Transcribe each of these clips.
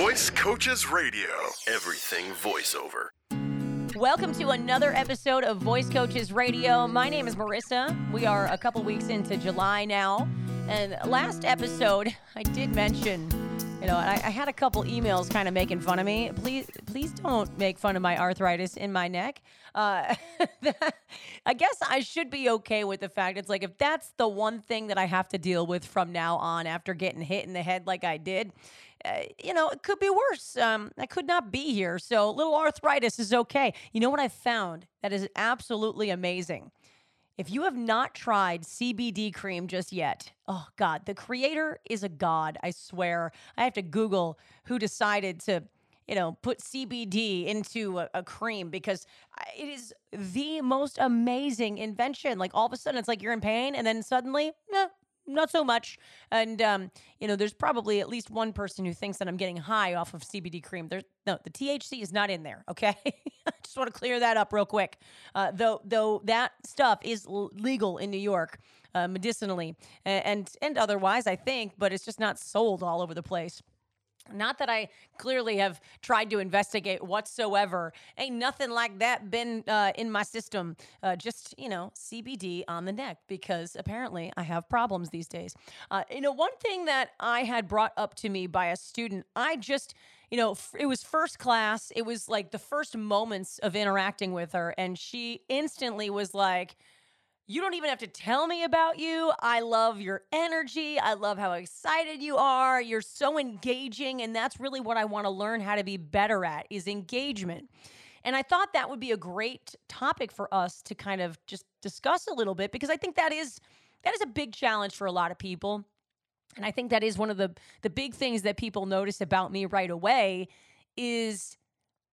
Voice Coaches Radio. Everything voiceover. Welcome to another episode of Voice Coaches Radio. My name is Marissa. We are a couple weeks into July now. And last episode, I did mention, you know, I, I had a couple emails kind of making fun of me. Please, please don't make fun of my arthritis in my neck. Uh, I guess I should be okay with the fact it's like if that's the one thing that I have to deal with from now on after getting hit in the head like I did, uh, you know, it could be worse. Um, I could not be here. So, little arthritis is okay. You know what I found that is absolutely amazing? If you have not tried CBD cream just yet, oh God, the creator is a god, I swear. I have to Google who decided to, you know, put CBD into a, a cream because it is the most amazing invention. Like all of a sudden, it's like you're in pain, and then suddenly, nah, not so much. And um, you know, there's probably at least one person who thinks that I'm getting high off of CBD cream. There's no, the THC is not in there. Okay, I just want to clear that up real quick. Uh, though, though that stuff is l- legal in New York. Uh, medicinally and and otherwise, I think, but it's just not sold all over the place. Not that I clearly have tried to investigate whatsoever. Ain't nothing like that been uh, in my system. Uh, just, you know, CBD on the neck because apparently I have problems these days. Uh, you know, one thing that I had brought up to me by a student, I just, you know, it was first class. It was like the first moments of interacting with her. And she instantly was like, you don't even have to tell me about you. I love your energy. I love how excited you are. You're so engaging and that's really what I want to learn how to be better at is engagement. And I thought that would be a great topic for us to kind of just discuss a little bit because I think that is that is a big challenge for a lot of people. And I think that is one of the the big things that people notice about me right away is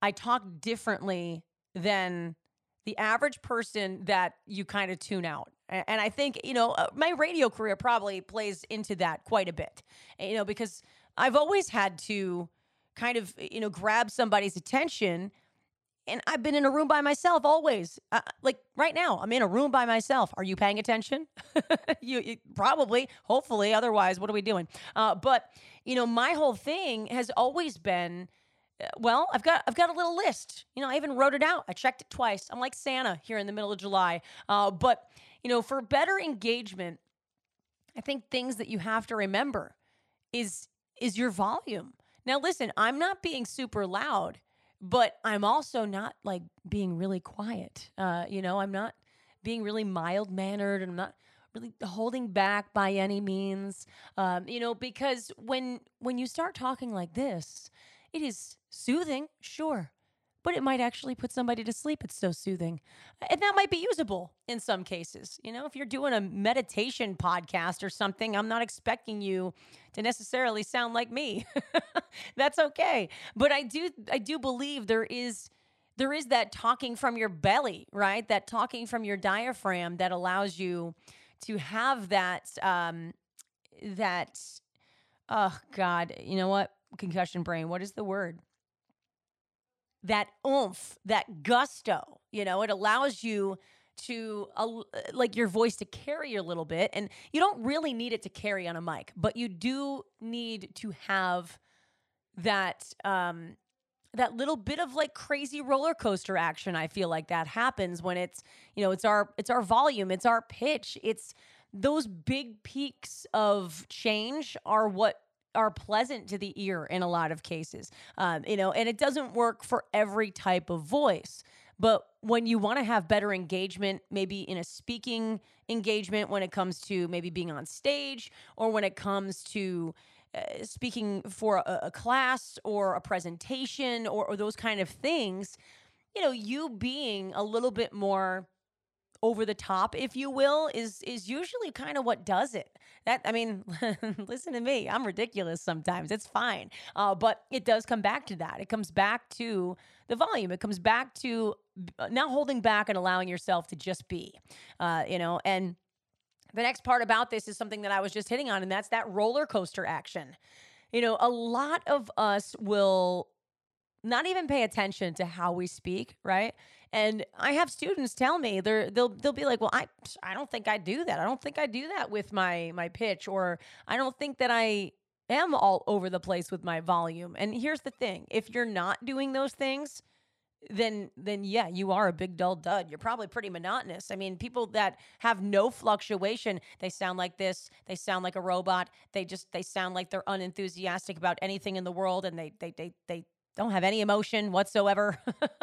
I talk differently than the average person that you kind of tune out. And I think, you know, uh, my radio career probably plays into that quite a bit, you know, because I've always had to kind of, you know, grab somebody's attention. And I've been in a room by myself always. Uh, like right now, I'm in a room by myself. Are you paying attention? you, you, probably, hopefully. Otherwise, what are we doing? Uh, but you know, my whole thing has always been well, I've got I've got a little list. You know, I even wrote it out. I checked it twice. I'm like Santa here in the middle of July. Uh, but you know, for better engagement, I think things that you have to remember is is your volume. Now, listen, I'm not being super loud, but I'm also not like being really quiet. Uh, you know, I'm not being really mild mannered, and I'm not really holding back by any means. Um, you know, because when when you start talking like this it is soothing, sure, but it might actually put somebody to sleep. It's so soothing. And that might be usable in some cases. You know, if you're doing a meditation podcast or something, I'm not expecting you to necessarily sound like me. That's okay. But I do I do believe there is there is that talking from your belly, right? That talking from your diaphragm that allows you to have that um that oh god, you know what? concussion brain. What is the word? That oomph, that gusto, you know, it allows you to uh, like your voice to carry a little bit and you don't really need it to carry on a mic but you do need to have that um that little bit of like crazy roller coaster action i feel like that happens when it's you know it's our it's our volume it's our pitch it's those big peaks of change are what are pleasant to the ear in a lot of cases. Um, you know, and it doesn't work for every type of voice. But when you want to have better engagement, maybe in a speaking engagement, when it comes to maybe being on stage, or when it comes to uh, speaking for a, a, class or a presentation or, or those kind of things, you know, you being a little bit more over the top, if you will, is is usually kind of what does it. That I mean, listen to me, I'm ridiculous sometimes. It's fine, uh, but it does come back to that. It comes back to the volume. It comes back to uh, not holding back and allowing yourself to just be, uh, you know. And the next part about this is something that I was just hitting on, and that's that roller coaster action. You know, a lot of us will not even pay attention to how we speak, right? And I have students tell me they're they'll they'll be like, "Well, I I don't think I do that. I don't think I do that with my my pitch or I don't think that I am all over the place with my volume. And here's the thing if you're not doing those things, then then yeah, you are a big dull dud. You're probably pretty monotonous. I mean, people that have no fluctuation, they sound like this, they sound like a robot. They just they sound like they're unenthusiastic about anything in the world and they they they they don't have any emotion whatsoever.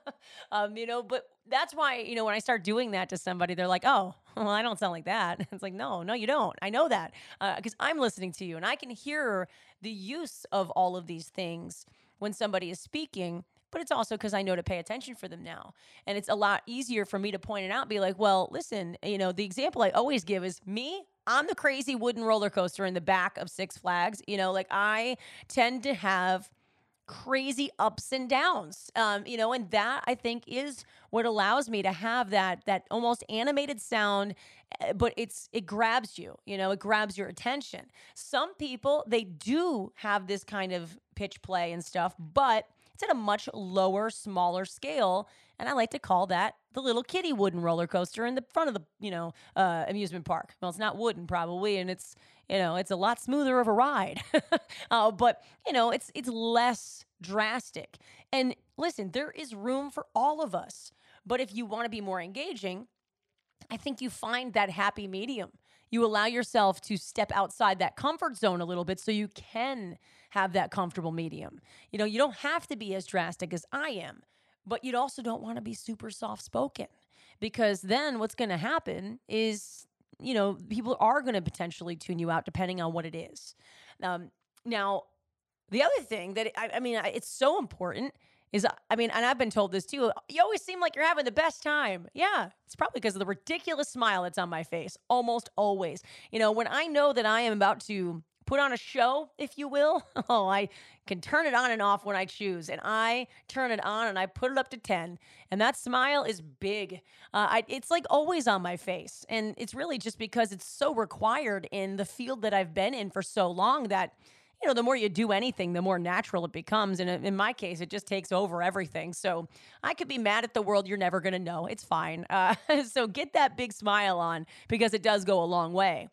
um, you know, but that's why, you know, when I start doing that to somebody, they're like, oh, well, I don't sound like that. It's like, no, no, you don't. I know that because uh, I'm listening to you and I can hear the use of all of these things when somebody is speaking. But it's also because I know to pay attention for them now. And it's a lot easier for me to point it out, be like, well, listen, you know, the example I always give is me, I'm the crazy wooden roller coaster in the back of Six Flags. You know, like I tend to have crazy ups and downs um, you know and that i think is what allows me to have that that almost animated sound eh, but it's it grabs you you know it grabs your attention. Some people they do have this kind of pitch play and stuff but at a much lower smaller scale and i like to call that the little kitty wooden roller coaster in the front of the you know uh, amusement park. Well it's not wooden probably and it's you know it's a lot smoother of a ride. Uh, but you know it's it's less drastic. And listen there is room for all of us but if you want to be more engaging i think you find that happy medium you allow yourself to step outside that comfort zone a little bit so you can have that comfortable medium you know you don't have to be as drastic as i am but you also don't want to be super soft spoken because then what's going to happen is you know, people are going to potentially tune you out depending on what it is. Um, now, the other thing that I, I mean, it's so important is, I mean, and I've been told this too. You always seem like you're having the best time. Yeah, it's probably because of the ridiculous smile that's on my face, almost always. You know, when I know that I am about to put on a show, if you will. Oh, I can turn it on and off when I choose. And I turn it on and I put it up to 10. And that smile is big. Uh, I, it's like always on my face. And it's really just because it's so required in the field that I've been in for so long that. You know, the more you do anything, the more natural it becomes. And in my case, it just takes over everything. So I could be mad at the world. You're never going to know. It's fine. Uh, so get that big smile on because it does go a long way.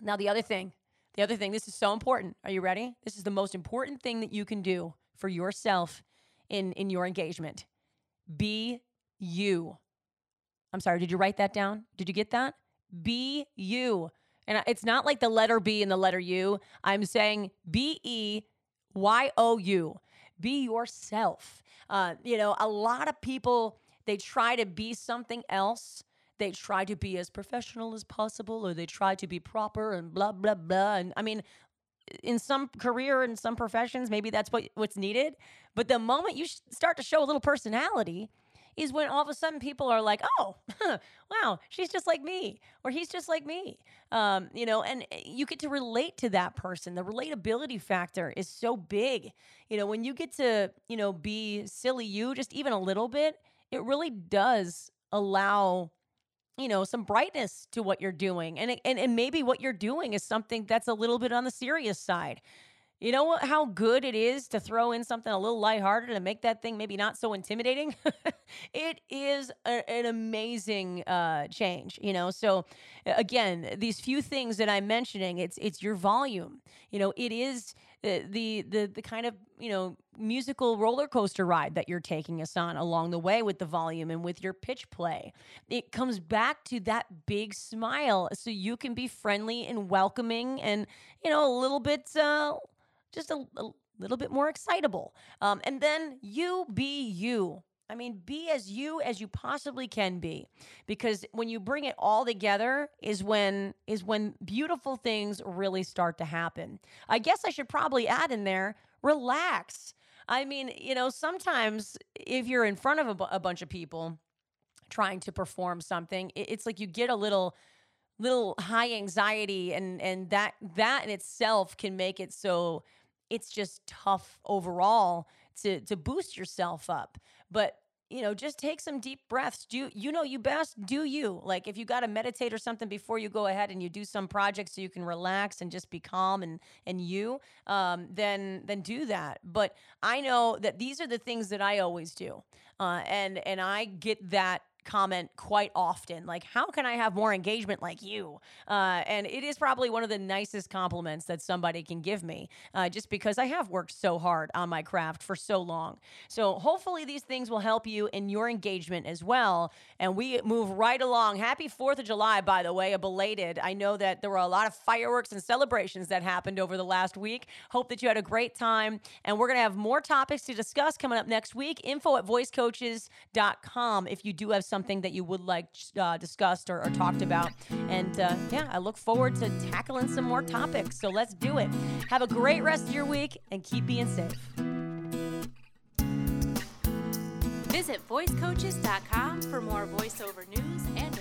Now, the other thing the other thing, this is so important. Are you ready? This is the most important thing that you can do for yourself in in your engagement. Be you. I'm sorry, did you write that down? Did you get that? Be you. And it's not like the letter B and the letter U. I'm saying B E Y O U. Be yourself. Uh, you know, a lot of people they try to be something else they try to be as professional as possible or they try to be proper and blah blah blah and i mean in some career in some professions maybe that's what what's needed but the moment you start to show a little personality is when all of a sudden people are like oh wow she's just like me or he's just like me um, you know and eh, you get to relate to that person. The relatability factor is so big. You know when you get to you know be silly you just even a little bit it really does allow you know some brightness to what you're doing. And, and and maybe what you're doing is something that's a little bit on the serious side you know what, how good it is to throw in something a little lighthearted and make that thing maybe not so intimidating? it is a, an amazing uh, change, you know. So again, these few things that I'm mentioning, it's it's your volume. You know, it is the the the, the kind of you know musical roller coaster ride that you're taking us on along the way with the volume and with your pitch play. It comes back to that big smile, so you can be friendly and welcoming, and you know a little bit. Uh, just a, a little bit more excitable. Um, and then you be you. I mean, be as you as you possibly can be, because when you bring it all together is when is when beautiful things really start to happen. I guess I should probably add in there, relax. I mean, you know, sometimes if you're in front of a, b- a bunch of people trying to perform something, it's like you get a little little high anxiety and and that that in itself can make it so it's just tough overall to to boost yourself up. But you know, just take some deep breaths. Do you know you best do you. Like if you got to meditate or something before you go ahead and you do some project so you can relax and just be calm and and you, um, then then do that. But I know that these are the things that I always do, uh, and and I get that comment quite often like how can i have more engagement like you? Uh, and it is probably one of the nicest compliments that somebody can give me uh, just because i have worked so hard on my craft for so long. So hopefully these things will help you in your engagement as well. And we move right along. Happy fourth of july by the way a belated. I know that there were a lot of fireworks and celebrations that happened over the last week. Hope that you had a great time. And we're going to have more topics to discuss coming up next week. Info at voicecoaches.com if you do have something that you would like uh, discussed or, or, talked about. And uh, yeah, I look forward to tackling some more topics. So let's do it. Have a great rest of your week and keep being safe. Visit voicecoaches.com for more voiceover news and